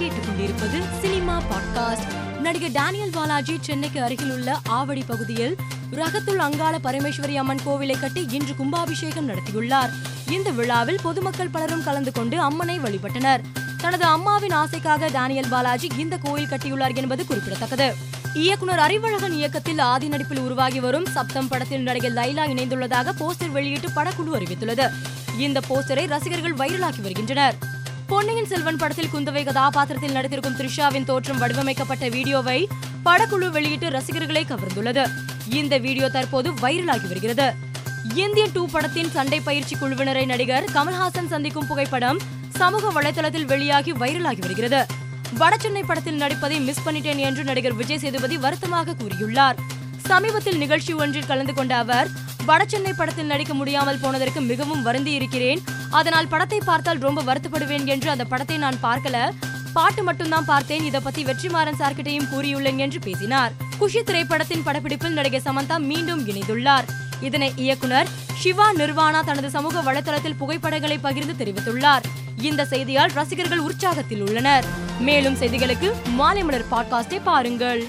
கேட்டுக்கொண்டிருப்பது cinema podcast. நடிகர் Daniel Balaji சென்னைக்கு அருகில் உள்ள ஆவடி பகுதியில் ரகத்துள் அங்காள பரமேஸ்வரி அம்மன் கோவிலை கட்டி இன்று கும்பாபிஷேகம் நடத்தியுள்ளார். இந்த விழாவில் பொதுமக்கள் பலரும் கலந்து கொண்டு அம்மனை வழிபட்டனர். தனது அம்மாவின் ஆசைக்காக டேனியல் பாலாஜி இந்த கோயில் கட்டியுள்ளார் என்பது குறிப்பிடத்தக்கது. இயக்குனர் அறிவழகன் இயக்கத்தில் ஆதி நடிப்பில் உருவாகி வரும் சப்தம் படத்தில் நடிகர் லைலா இணைந்துள்ளதாக போஸ்டர் வெளியிட்டு படக்குழு அறிவித்துள்ளது. இந்த போஸ்டரை ரசிகர்கள் வைரலாக்கி வருகின்றனர். பொன்னியின் செல்வன் படத்தில் குந்தவை கதாபாத்திரத்தில் நடித்திருக்கும் த்ரிஷாவின் தோற்றம் வடிவமைக்கப்பட்ட வீடியோவை படக்குழு வெளியிட்டு ரசிகர்களை கவர்ந்துள்ளது. இந்த வீடியோ தற்போது வைரலாகி வருகிறது. இந்திய டூ படத்தின் சண்டை பயிற்சி குழுவினரை நடிகர் கமல்ஹாசன் சந்திக்கும் புகைப்படம் சமூக வலைதளத்தில் வெளியாகி வைரலாகி வருகிறது. வடசென்னை படத்தில் நடிப்பதை மிஸ் பண்ணிட்டேன் என்று நடிகர் விஜய் சேதுபதி வருத்தமாக கூறியுள்ளார். சமீபத்தில் நிகழ்ச்சி ஒன்றில் கலந்து கொண்ட அவர் வடசென்னை படத்தில் நடிக்க முடியாமல் போனதற்கு மிகவும் வருந்தி இருக்கிறேன். அதனால் படத்தை பார்த்தால் ரொம்ப வருத்தப்படுவேன் என்று அந்த படத்தை நான் பார்க்கல. பாட்டு மட்டும்தான் பார்த்தேன். இதை பத்தி வெற்றிமாறன் சார்கிட்டையும் கூறியுள்ளேன் என்று பேசினார். குஷி திரைப்படத்தின் படப்பிடிப்பில் நடிகை சமந்தா மீண்டும் இணைந்துள்ளார். இதனை இயக்குனர் சிவா நிர்வாணா தனது சமூக வலைதளத்தில் புகைப்படங்களை பகிர்ந்து தெரிவித்துள்ளார். இந்த செய்தியால் ரசிகர்கள் உற்சாகத்தில் உள்ளனர். மேலும் செய்திகளுக்கு மாலை மலர் பாட்காஸ்டை பாருங்கள்.